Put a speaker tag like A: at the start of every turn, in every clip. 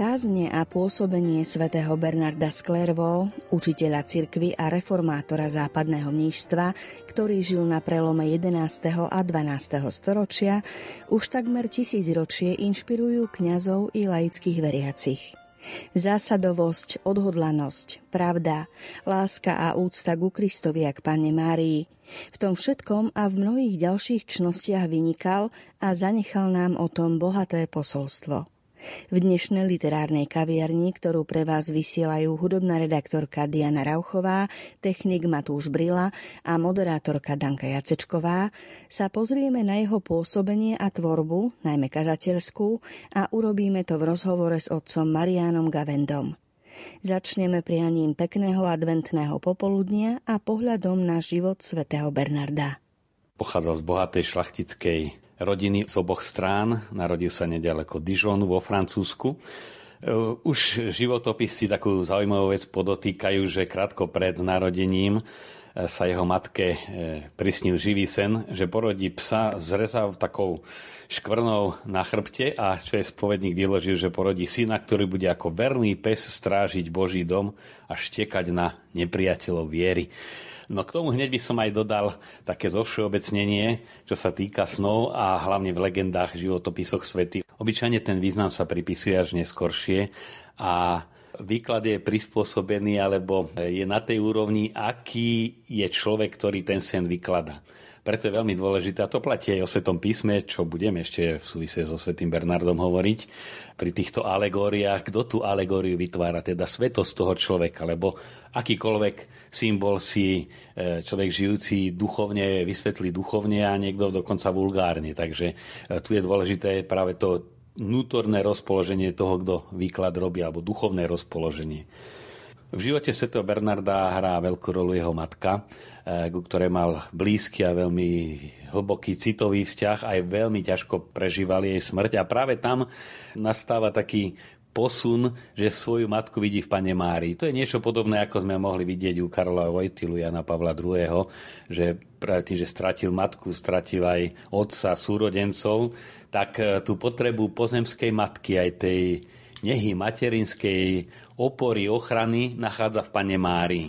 A: Kázne a pôsobenie svätého Bernarda z učiteľa cirkvy a reformátora západného mnížstva, ktorý žil na prelome 11. a 12. storočia, už takmer tisíc ročie inšpirujú kňazov i laických veriacich. Zásadovosť, odhodlanosť, pravda, láska a úcta ku Kristovi a k Pane Márii. V tom všetkom a v mnohých ďalších čnostiach vynikal a zanechal nám o tom bohaté posolstvo. V dnešnej literárnej kaviarni, ktorú pre vás vysielajú hudobná redaktorka Diana Rauchová, technik Matúš Brila a moderátorka Danka Jacečková, sa pozrieme na jeho pôsobenie a tvorbu, najmä kazateľskú, a urobíme to v rozhovore s otcom Marianom Gavendom. Začneme prianím pekného adventného popoludnia a pohľadom na život svätého Bernarda.
B: Pochádzal z bohatej šlachtickej rodiny z oboch strán. Narodil sa nedaleko Dijonu vo Francúzsku. E, už životopisci takú zaujímavú vec podotýkajú, že krátko pred narodením e, sa jeho matke e, prisnil živý sen, že porodí psa zrezal takou škvrnou na chrbte a čo je spovedník vyložil, že porodí syna, ktorý bude ako verný pes strážiť Boží dom a štekať na nepriateľov viery. No k tomu hneď by som aj dodal také zovšeobecnenie, čo sa týka snov a hlavne v legendách, životopisoch svety. Obyčajne ten význam sa pripisuje až neskoršie a výklad je prispôsobený alebo je na tej úrovni, aký je človek, ktorý ten sen vyklada. Preto je veľmi dôležité, a to platí aj o Svetom písme, čo budeme ešte v súvisle so Svetým Bernardom hovoriť, pri týchto alegóriách, kto tú alegóriu vytvára, teda svetosť toho človeka, lebo akýkoľvek symbol si e, človek žijúci duchovne vysvetlí duchovne a niekto dokonca vulgárne. Takže e, tu je dôležité práve to vnútorné rozpoloženie toho, kto výklad robí, alebo duchovné rozpoloženie. V živote svätého Bernarda hrá veľkú rolu jeho matka, eh, ku ktorej mal blízky a veľmi hlboký citový vzťah, aj veľmi ťažko prežívali jej smrť a práve tam nastáva taký posun, že svoju matku vidí v Pane Márii. To je niečo podobné, ako sme mohli vidieť u Karola Vojtilu, Jana Pavla II., že práve tým, že stratil matku, stratil aj otca, súrodencov, tak eh, tú potrebu pozemskej matky, aj tej nehy materinskej opory, ochrany nachádza v Pane Márii.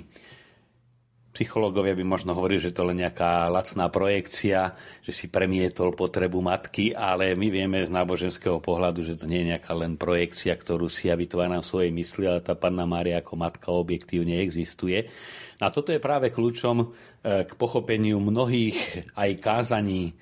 B: Psychológovia by možno hovorili, že to len nejaká lacná projekcia, že si premietol potrebu matky, ale my vieme z náboženského pohľadu, že to nie je nejaká len projekcia, ktorú si ja vytváram v svojej mysli, ale tá Panna Mária ako matka objektívne existuje. A toto je práve kľúčom e, k pochopeniu mnohých aj kázaní e,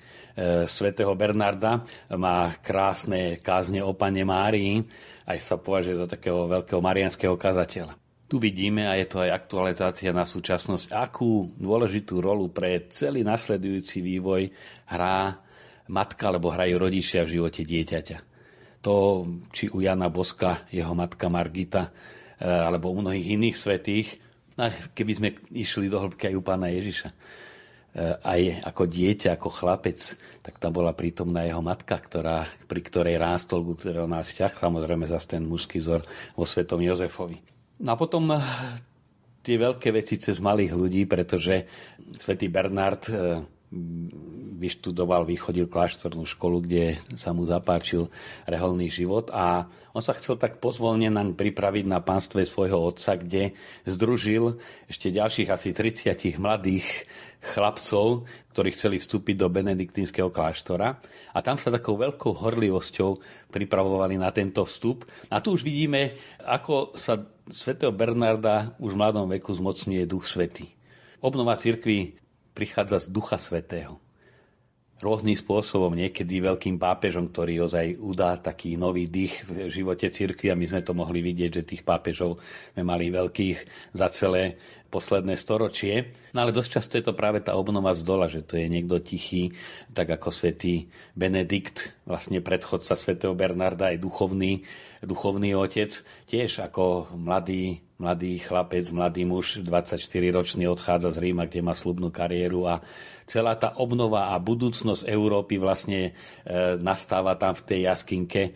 B: svätého Bernarda. Má krásne kázne o Pane Márii, aj sa považuje za takého veľkého marianského kazateľa. Tu vidíme, a je to aj aktualizácia na súčasnosť, akú dôležitú rolu pre celý nasledujúci vývoj hrá matka alebo hrajú rodičia v živote dieťaťa. To, či u Jana Boska, jeho matka Margita, eh, alebo u mnohých iných svetých, keby sme išli do hĺbky aj u pána Ježiša Eh, aj ako dieťa, ako chlapec, tak tam bola prítomná jeho matka, ktorá, pri ktorej rástol, ku ktorého má vzťah, samozrejme zase ten mužský vzor vo svetom Jozefovi. No a potom eh, tie veľké veci cez malých ľudí, pretože svätý Bernard eh, vyštudoval, vychodil kláštornú školu, kde sa mu zapáčil reholný život a on sa chcel tak pozvolne naň pripraviť na pánstve svojho otca, kde združil ešte ďalších asi 30 mladých chlapcov, ktorí chceli vstúpiť do benediktínskeho kláštora a tam sa takou veľkou horlivosťou pripravovali na tento vstup. A tu už vidíme, ako sa svätého Bernarda už v mladom veku zmocňuje Duch Svetý. Obnova cirkvi prichádza z Ducha Svetého rôznym spôsobom, niekedy veľkým pápežom, ktorý ozaj udá taký nový dých v živote cirkvi a my sme to mohli vidieť, že tých pápežov sme mali veľkých za celé posledné storočie. No ale dosť často je to práve tá obnova z dola, že to je niekto tichý, tak ako svätý Benedikt, vlastne predchodca svätého Bernarda, aj duchovný, duchovný otec, tiež ako mladý mladý chlapec, mladý muž, 24-ročný odchádza z Ríma, kde má slubnú kariéru a celá tá obnova a budúcnosť Európy vlastne e, nastáva tam v tej jaskinke e,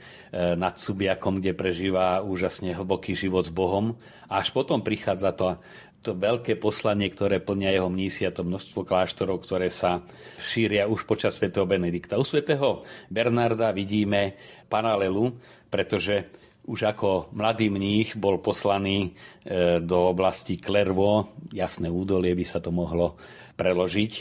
B: nad Subiakom, kde prežíva úžasne hlboký život s Bohom. A až potom prichádza to, to veľké poslanie, ktoré plnia jeho mnísia, to množstvo kláštorov, ktoré sa šíria už počas svätého Benedikta. U svätého Bernarda vidíme paralelu, pretože už ako mladý mních bol poslaný e, do oblasti Klervo, jasné údolie by sa to mohlo preložiť,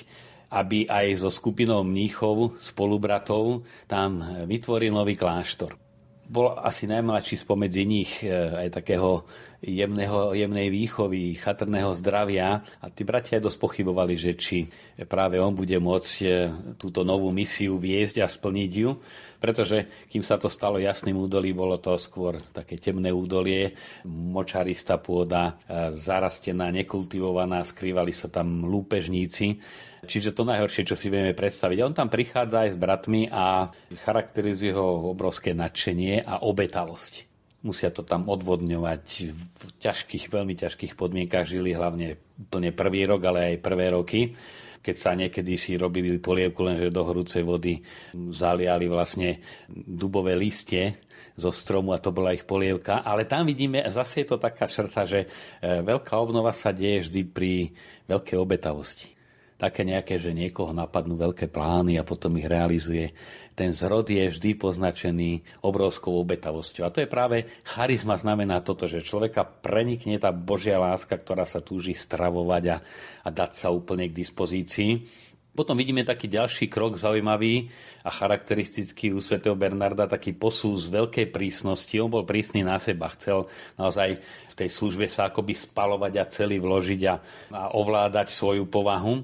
B: aby aj so skupinou mníchov, spolubratov, tam vytvoril nový kláštor. Bol asi najmladší spomedzi nich e, aj takého jemného, jemnej výchovy, chatrného zdravia. A tí bratia aj dosť pochybovali, že či práve on bude môcť e, túto novú misiu viesť a splniť ju, pretože kým sa to stalo jasným údolí, bolo to skôr také temné údolie, močarista pôda, e, zarastená, nekultivovaná, skrývali sa tam lúpežníci, Čiže to najhoršie, čo si vieme predstaviť. On tam prichádza aj s bratmi a charakterizuje ho obrovské nadšenie a obetavosť musia to tam odvodňovať v ťažkých, veľmi ťažkých podmienkach. Žili hlavne úplne prvý rok, ale aj prvé roky keď sa niekedy si robili polievku lenže do horúcej vody zaliali vlastne dubové listie zo stromu a to bola ich polievka. Ale tam vidíme, zase je to taká črta, že e, veľká obnova sa deje vždy pri veľkej obetavosti také nejaké, že niekoho napadnú veľké plány a potom ich realizuje. Ten zrod je vždy poznačený obrovskou obetavosťou. A to je práve charizma znamená toto, že človeka prenikne tá Božia láska, ktorá sa túži stravovať a, a dať sa úplne k dispozícii. Potom vidíme taký ďalší krok zaujímavý a charakteristický u svätého Bernarda, taký posú z veľkej prísnosti. On bol prísny na seba, chcel naozaj v tej službe sa akoby spalovať a celý vložiť a, a ovládať svoju povahu.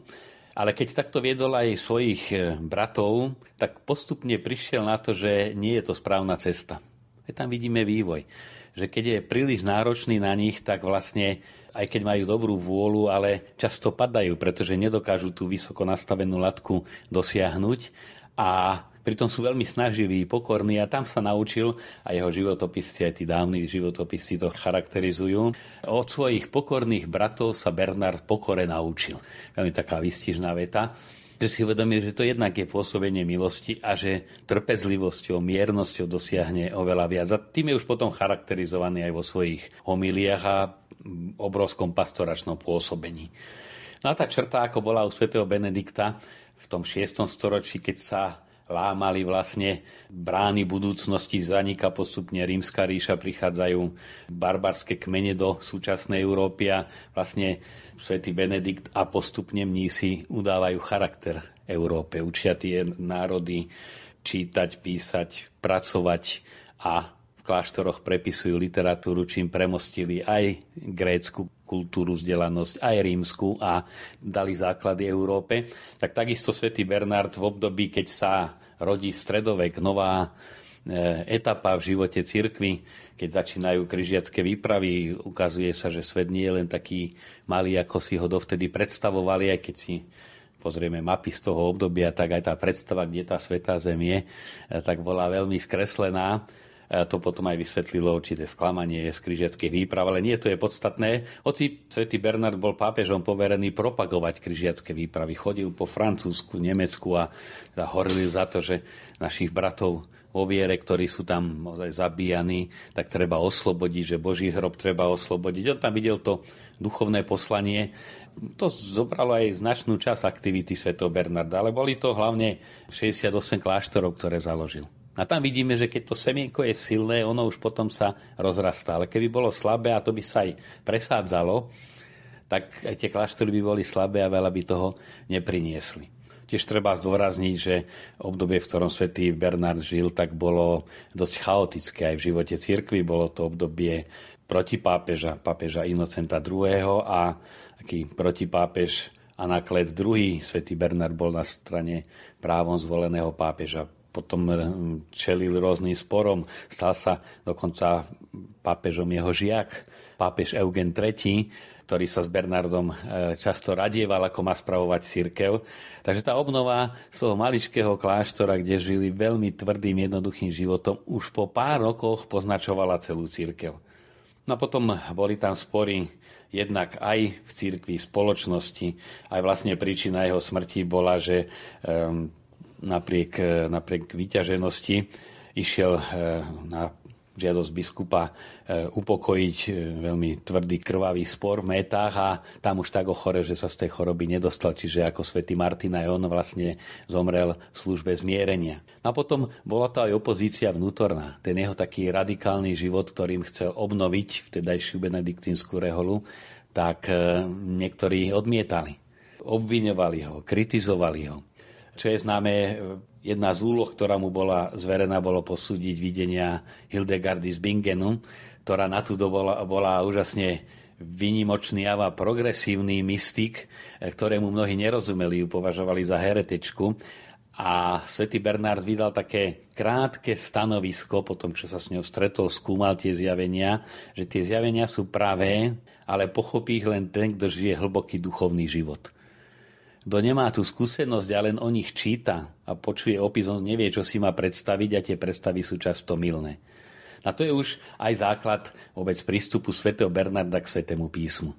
B: Ale keď takto viedol aj svojich e, bratov, tak postupne prišiel na to, že nie je to správna cesta. Aj tam vidíme vývoj. Že keď je príliš náročný na nich, tak vlastne aj keď majú dobrú vôľu, ale často padajú, pretože nedokážu tú vysoko nastavenú latku dosiahnuť a pritom sú veľmi snaživí, pokorní a tam sa naučil, a jeho životopisci, aj tí dávni životopisci to charakterizujú. Od svojich pokorných bratov sa Bernard pokore naučil. Veľmi taká vystižná veta že si uvedomí, že to jednak je pôsobenie milosti a že trpezlivosťou, miernosťou dosiahne oveľa viac. A tým je už potom charakterizovaný aj vo svojich homiliách a obrovskom pastoračnom pôsobení. No a tá črta, ako bola u svätého Benedikta v tom 6. storočí, keď sa lámali vlastne brány budúcnosti, zanika postupne rímska ríša, prichádzajú barbarské kmene do súčasnej Európy a vlastne svätý Benedikt a postupne mnísi udávajú charakter Európe. Učia tie národy čítať, písať, pracovať a kláštoroch prepisujú literatúru, čím premostili aj grécku kultúru, vzdelanosť, aj rímsku a dali základy Európe. Tak takisto svätý Bernard v období, keď sa rodí stredovek, nová e, etapa v živote cirkvy, keď začínajú križiacké výpravy, ukazuje sa, že svet nie je len taký malý, ako si ho dovtedy predstavovali, aj keď si pozrieme mapy z toho obdobia, tak aj tá predstava, kde tá svetá zem je, e, tak bola veľmi skreslená to potom aj vysvetlilo určité sklamanie z križiackých výprav, ale nie, to je podstatné. Hoci svätý Bernard bol pápežom poverený propagovať križiacké výpravy, chodil po Francúzsku, Nemecku a horlil za to, že našich bratov vo viere, ktorí sú tam zabíjani, tak treba oslobodiť, že Boží hrob treba oslobodiť. On tam videl to duchovné poslanie. To zobralo aj značnú časť aktivity Sv. Bernarda, ale boli to hlavne 68 kláštorov, ktoré založil. A tam vidíme, že keď to semienko je silné, ono už potom sa rozrastá. Ale keby bolo slabé a to by sa aj presádzalo, tak aj tie kláštory by boli slabé a veľa by toho nepriniesli. Tiež treba zdôrazniť, že obdobie, v ktorom svätý Bernard žil, tak bolo dosť chaotické aj v živote cirkvi. Bolo to obdobie proti pápeža, pápeža Inocenta II. a taký protipápež Anaklet II. Svetý Bernard bol na strane právom zvoleného pápeža potom čelil rôznym sporom. Stal sa dokonca pápežom jeho žiak, pápež Eugen III, ktorý sa s Bernardom e, často radieval, ako má spravovať církev. Takže tá obnova z toho maličkého kláštora, kde žili veľmi tvrdým, jednoduchým životom, už po pár rokoch poznačovala celú církev. No a potom boli tam spory jednak aj v církvi, spoločnosti. Aj vlastne príčina jeho smrti bola, že napriek, napriek vyťaženosti išiel eh, na žiadosť biskupa e, upokojiť e, veľmi tvrdý krvavý spor v métách a tam už tak ochore, že sa z tej choroby nedostal, čiže ako svätý Martin aj on vlastne zomrel v službe zmierenia. A potom bola to aj opozícia vnútorná. Ten jeho taký radikálny život, ktorým chcel obnoviť vtedajšiu benediktínsku reholu, tak e, niektorí odmietali. Obviňovali ho, kritizovali ho. Čo je známe, jedna z úloh, ktorá mu bola zverená, bolo posúdiť videnia Hildegardy z Bingenu, ktorá na tú dobu bola, bola úžasne vynimočný a progresívny mystik, ktorému mnohí nerozumeli, ju považovali za heretečku. A svätý Bernard vydal také krátke stanovisko po tom, čo sa s ňou stretol, skúmal tie zjavenia, že tie zjavenia sú pravé, ale pochopí ich len ten, kto žije hlboký duchovný život. Kto nemá tú skúsenosť a len o nich číta a počuje opis, on nevie, čo si má predstaviť a tie predstavy sú často milné. A to je už aj základ vôbec prístupu svätého Bernarda k svätému písmu.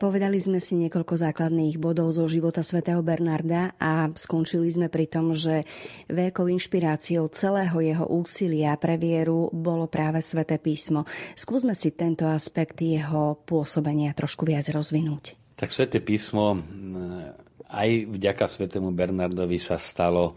A: Povedali sme si niekoľko základných bodov zo života svätého Bernarda a skončili sme pri tom, že veľkou inšpiráciou celého jeho úsilia pre vieru bolo práve sväté písmo. Skúsme si tento aspekt jeho pôsobenia trošku viac rozvinúť.
B: Tak sväté písmo aj vďaka svätému Bernardovi sa stalo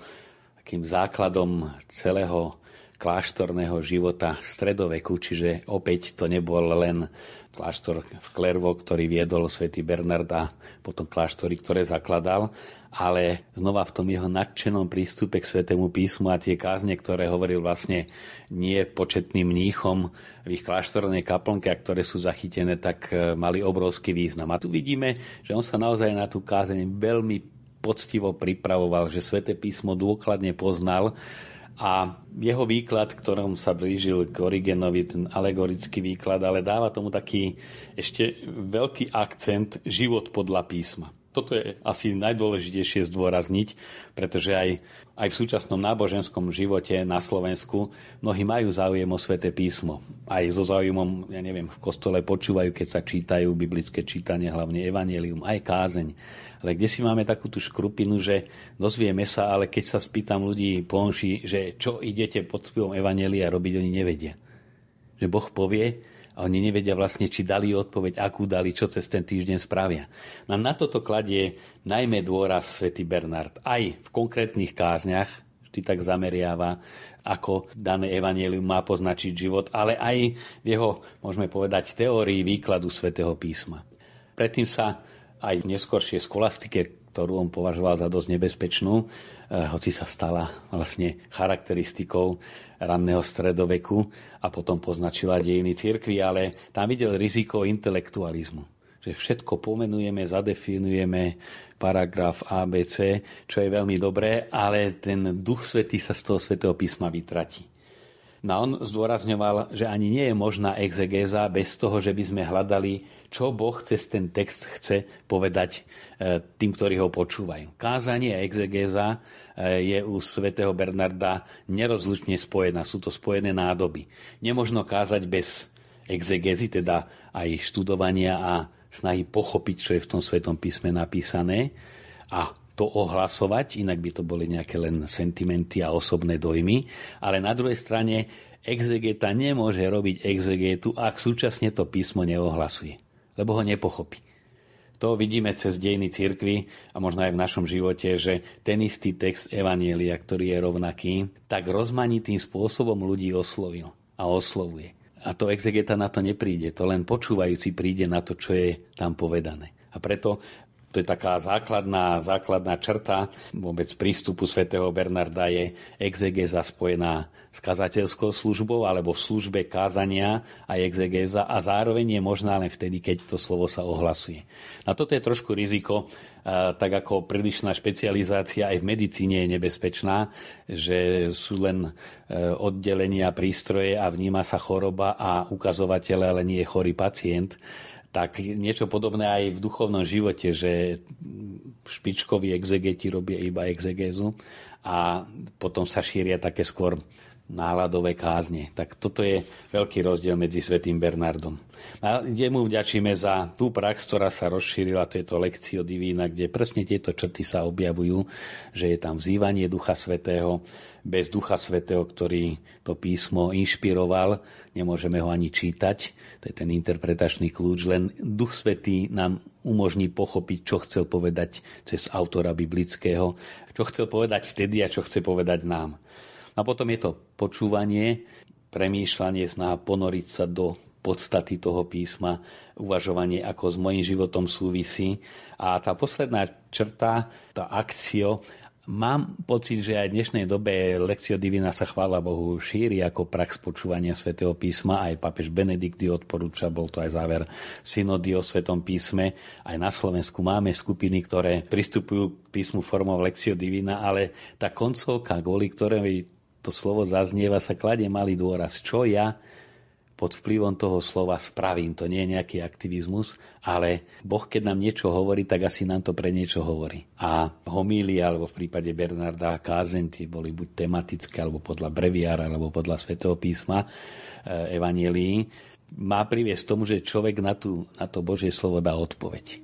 B: takým základom celého kláštorného života stredoveku, čiže opäť to nebol len kláštor v Klervo, ktorý viedol svätý Bernard a potom kláštory, ktoré zakladal, ale znova v tom jeho nadšenom prístupe k svetému písmu a tie kázne, ktoré hovoril vlastne nie početným mníchom v ich kláštornej kaplnke, a ktoré sú zachytené, tak e, mali obrovský význam. A tu vidíme, že on sa naozaj na tú kázeň veľmi poctivo pripravoval, že sveté písmo dôkladne poznal a jeho výklad, ktorom sa blížil k Origenovi, ten alegorický výklad, ale dáva tomu taký ešte veľký akcent život podľa písma. Toto je asi najdôležitejšie zdôrazniť, pretože aj, aj v súčasnom náboženskom živote na Slovensku mnohí majú záujem o sväté písmo. Aj so záujmom, ja neviem, v kostole počúvajú, keď sa čítajú biblické čítanie, hlavne evanelium, aj kázeň. Ale kde si máme takú tú škrupinu, že dozvieme sa, ale keď sa spýtam ľudí po že čo idete pod vplyvom Evanelia robiť, oni nevedia. Že Boh povie a oni nevedia vlastne, či dali odpoveď, akú dali, čo cez ten týždeň spravia. No na toto kladie najmä dôraz svätý Bernard. Aj v konkrétnych kázniach vždy tak zameriava, ako dané evanelium má poznačiť život, ale aj v jeho, môžeme povedať, teórii výkladu svätého písma. Predtým sa aj v neskôršej skolastike, ktorú on považoval za dosť nebezpečnú, eh, hoci sa stala vlastne charakteristikou ranného stredoveku a potom poznačila dejiny cirkvi, ale tam videl riziko intelektualizmu. Že všetko pomenujeme, zadefinujeme, paragraf ABC, čo je veľmi dobré, ale ten duch svetý sa z toho svetého písma vytratí. No on zdôrazňoval, že ani nie je možná exegéza bez toho, že by sme hľadali, čo Boh cez ten text chce povedať e, tým, ktorí ho počúvajú. Kázanie a exegéza e, je u svätého Bernarda nerozlučne spojená. Sú to spojené nádoby. Nemožno kázať bez exegézy, teda aj študovania a snahy pochopiť, čo je v tom svetom písme napísané. A to ohlasovať, inak by to boli nejaké len sentimenty a osobné dojmy, ale na druhej strane exegeta nemôže robiť exegetu, ak súčasne to písmo neohlasuje, lebo ho nepochopí. To vidíme cez dejiny cirkvy a možno aj v našom živote, že ten istý text Evanielia, ktorý je rovnaký, tak rozmanitým spôsobom ľudí oslovil a oslovuje. A to exegeta na to nepríde, to len počúvajúci príde na to, čo je tam povedané. A preto to je taká základná, základná črta vôbec prístupu svätého Bernarda je exegéza spojená s kazateľskou službou alebo v službe kázania a exegéza a zároveň je možná len vtedy, keď to slovo sa ohlasuje. A toto je trošku riziko, tak ako prílišná špecializácia aj v medicíne je nebezpečná, že sú len e, oddelenia prístroje a vníma sa choroba a ukazovatele, ale nie je chorý pacient tak niečo podobné aj v duchovnom živote, že špičkoví exegeti robia iba exegézu a potom sa šíria také skôr náladové kázne. Tak toto je veľký rozdiel medzi Svetým Bernardom. A mu vďačíme za tú prax, ktorá sa rozšírila, to je to lekcio divína, kde presne tieto črty sa objavujú, že je tam vzývanie Ducha Svetého, bez Ducha Svetého, ktorý to písmo inšpiroval, nemôžeme ho ani čítať, to je ten interpretačný kľúč, len Duch Svetý nám umožní pochopiť, čo chcel povedať cez autora biblického, čo chcel povedať vtedy a čo chce povedať nám. A potom je to počúvanie, premýšľanie, snaha ponoriť sa do podstaty toho písma, uvažovanie, ako s mojím životom súvisí. A tá posledná črta, tá akcio, Mám pocit, že aj v dnešnej dobe Lekcio Divina sa chvála Bohu šíri ako prax počúvania svätého písma. Aj papež Benedikt odporúča, bol to aj záver synody o svetom písme. Aj na Slovensku máme skupiny, ktoré pristupujú k písmu formou Lekcio Divina, ale tá koncovka, kvôli ktorej to slovo zaznieva, sa kladie malý dôraz. Čo ja pod vplyvom toho slova spravím. To nie je nejaký aktivizmus, ale Boh, keď nám niečo hovorí, tak asi nám to pre niečo hovorí. A homílie, alebo v prípade Bernarda kázen, tie boli buď tematické, alebo podľa breviára, alebo podľa svätého písma, e, evanelii, má priviesť tomu, že človek na, tú, na to Božie slovo dá odpoveď.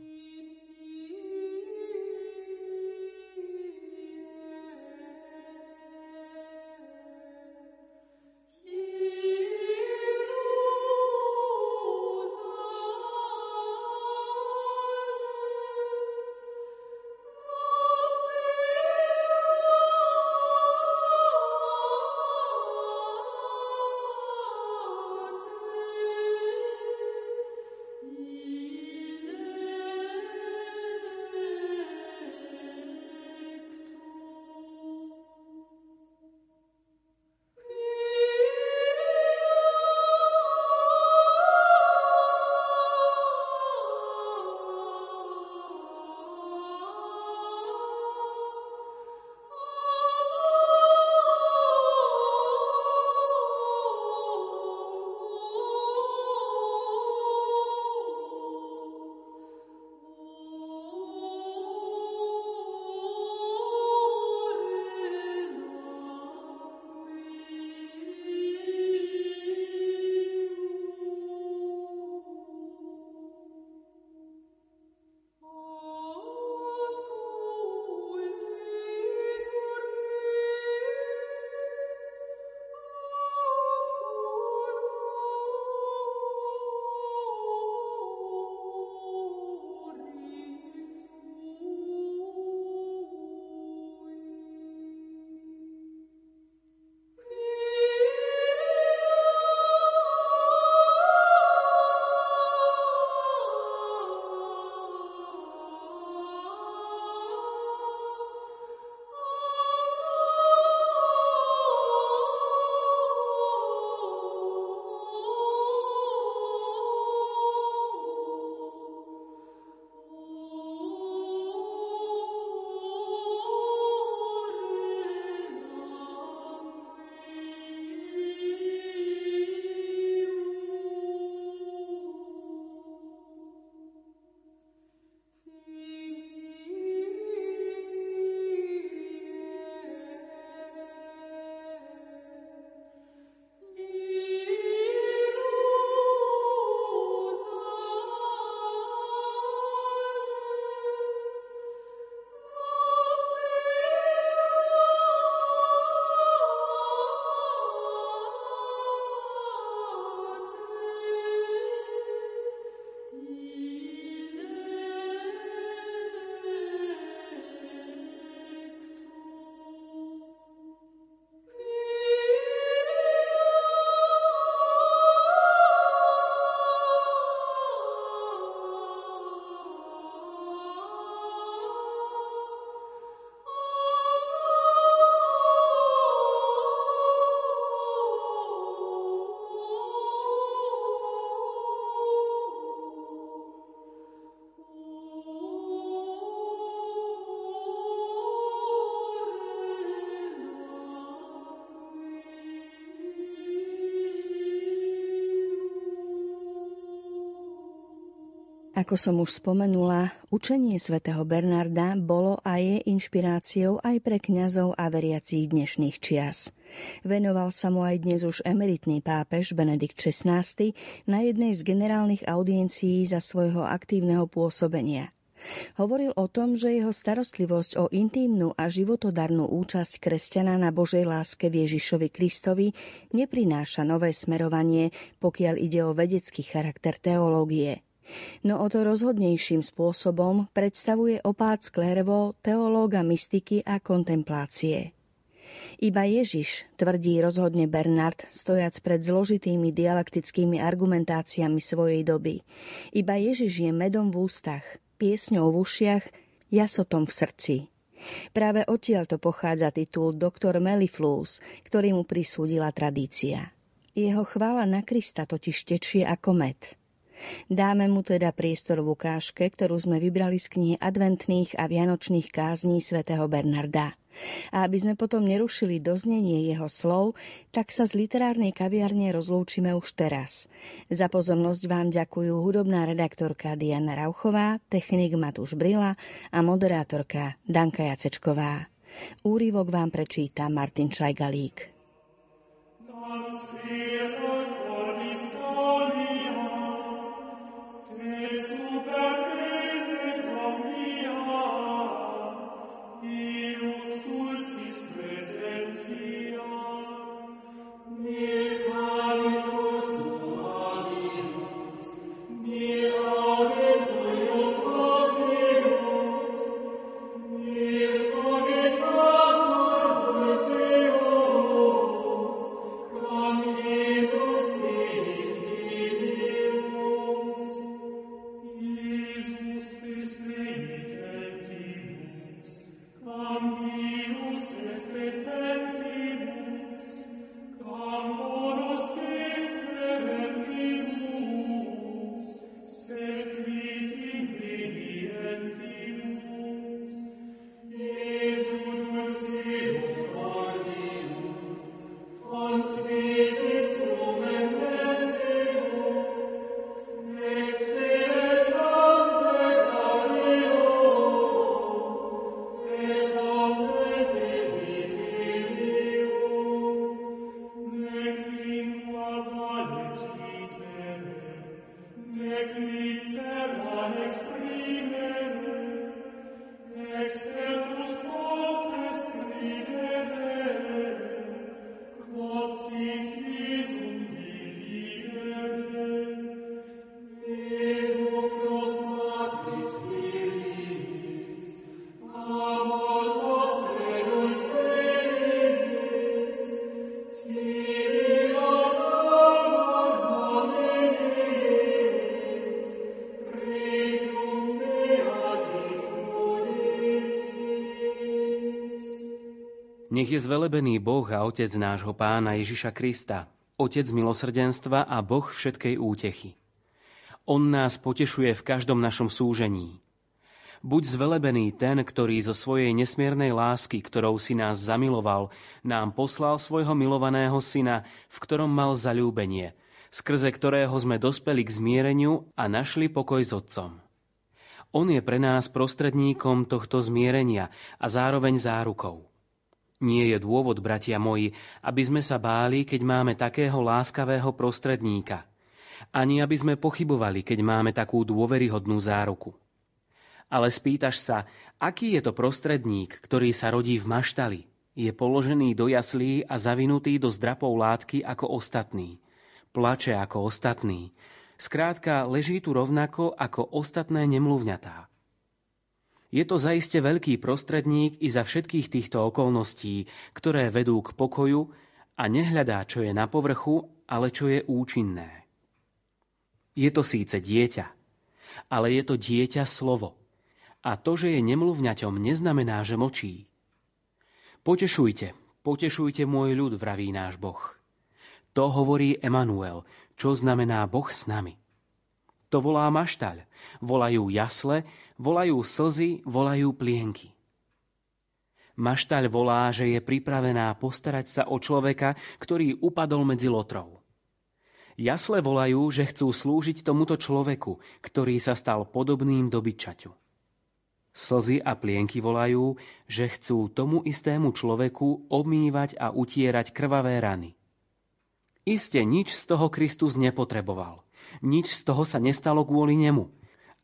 A: Ako som už spomenula, učenie svätého Bernarda bolo a je inšpiráciou aj pre kňazov a veriacich dnešných čias. Venoval sa mu aj dnes už emeritný pápež Benedikt XVI na jednej z generálnych audiencií za svojho aktívneho pôsobenia. Hovoril o tom, že jeho starostlivosť o intímnu a životodarnú účasť kresťana na Božej láske v Ježišovi Kristovi neprináša nové smerovanie, pokiaľ ide o vedecký charakter teológie – No o to rozhodnejším spôsobom predstavuje opát Sklervo teológa mystiky a kontemplácie. Iba Ježiš, tvrdí rozhodne Bernard, stojac pred zložitými dialektickými argumentáciami svojej doby. Iba Ježiš je medom v ústach, piesňou v ušiach, jasotom v srdci. Práve odtiaľ to pochádza titul Doktor Meliflus, ktorý mu prisúdila tradícia. Jeho chvála na Krista totiž tečie ako med – Dáme mu teda priestor v ukážke, ktorú sme vybrali z knihy adventných a vianočných kázní svätého Bernarda. A aby sme potom nerušili doznenie jeho slov, tak sa z literárnej kaviarne rozlúčime už teraz. Za pozornosť vám ďakujú hudobná redaktorka Diana Rauchová, technik Matúš Brila a moderátorka Danka Jacečková. Úrivok vám prečíta Martin Čajgalík. Dans
C: Nech je zvelebený Boh a Otec nášho Pána Ježiša Krista, Otec milosrdenstva a Boh všetkej útechy. On nás potešuje v každom našom súžení. Buď zvelebený ten, ktorý zo svojej nesmiernej lásky, ktorou si nás zamiloval, nám poslal svojho milovaného syna, v ktorom mal zalúbenie, skrze ktorého sme dospeli k zmiereniu a našli pokoj s Otcom. On je pre nás prostredníkom tohto zmierenia a zároveň zárukou. Nie je dôvod, bratia moji, aby sme sa báli, keď máme takého láskavého prostredníka. Ani aby sme pochybovali, keď máme takú dôveryhodnú záruku. Ale spýtaš sa, aký je to prostredník, ktorý sa rodí v maštali, je položený do jaslí a zavinutý do zdrapov látky ako ostatný. Plače ako ostatný. Skrátka, leží tu rovnako ako ostatné nemluvňatá. Je to zaiste veľký prostredník i za všetkých týchto okolností, ktoré vedú k pokoju a nehľadá, čo je na povrchu, ale čo je účinné. Je to síce dieťa, ale je to dieťa slovo. A to, že je nemluvňaťom, neznamená, že močí. Potešujte, potešujte môj ľud, vraví náš Boh. To hovorí Emanuel, čo znamená Boh s nami. To volá maštaľ, volajú jasle, volajú slzy, volajú plienky. Maštaľ volá, že je pripravená postarať sa o človeka, ktorý upadol medzi lotrov. Jasle volajú, že chcú slúžiť tomuto človeku, ktorý sa stal podobným dobyčaťu. Slzy a plienky volajú, že chcú tomu istému človeku obmývať a utierať krvavé rany. Iste nič z toho Kristus nepotreboval – nič z toho sa nestalo kvôli nemu,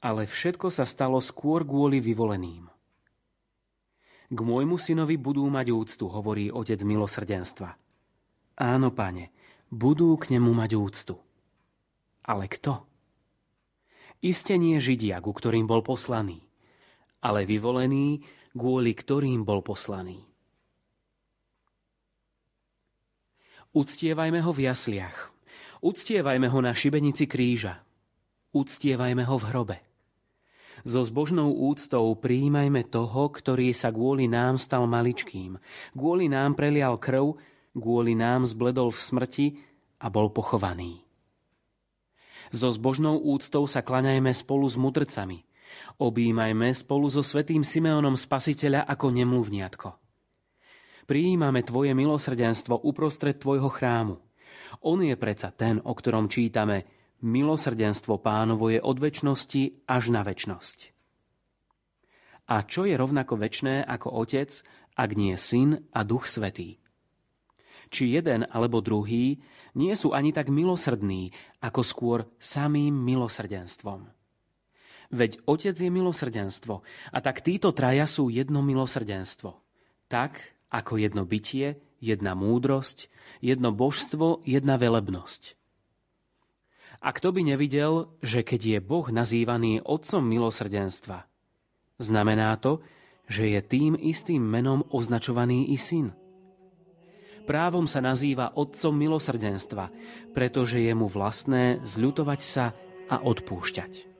C: ale všetko sa stalo skôr kvôli vyvoleným. K môjmu synovi budú mať úctu, hovorí otec milosrdenstva. Áno, pane, budú k nemu mať úctu. Ale kto? Iste nie Židia, ku ktorým bol poslaný, ale vyvolený, kvôli ktorým bol poslaný. Uctievajme ho v jasliach, Uctievajme ho na šibenici kríža. Uctievajme ho v hrobe. So zbožnou úctou prijímajme toho, ktorý sa kvôli nám stal maličkým, kvôli nám prelial krv, kvôli nám zbledol v smrti a bol pochovaný. So zbožnou úctou sa klaňajme spolu s mudrcami. Obímajme spolu so svetým Simeonom Spasiteľa ako nemluvniatko. Prijímame Tvoje milosrdenstvo uprostred Tvojho chrámu. On je predsa ten, o ktorom čítame Milosrdenstvo pánovo je od väčšnosti až na väčnosť. A čo je rovnako väčné ako Otec, ak nie Syn a Duch Svetý? Či jeden alebo druhý nie sú ani tak milosrdní, ako skôr samým milosrdenstvom.
D: Veď Otec je milosrdenstvo a tak títo traja sú jedno milosrdenstvo. Tak ako jedno bytie, jedna múdrosť, jedno božstvo, jedna velebnosť. A kto by nevidel, že keď je Boh nazývaný Otcom milosrdenstva, znamená to, že je tým istým menom označovaný i syn. Právom sa nazýva Otcom milosrdenstva, pretože je mu vlastné zľutovať sa a odpúšťať.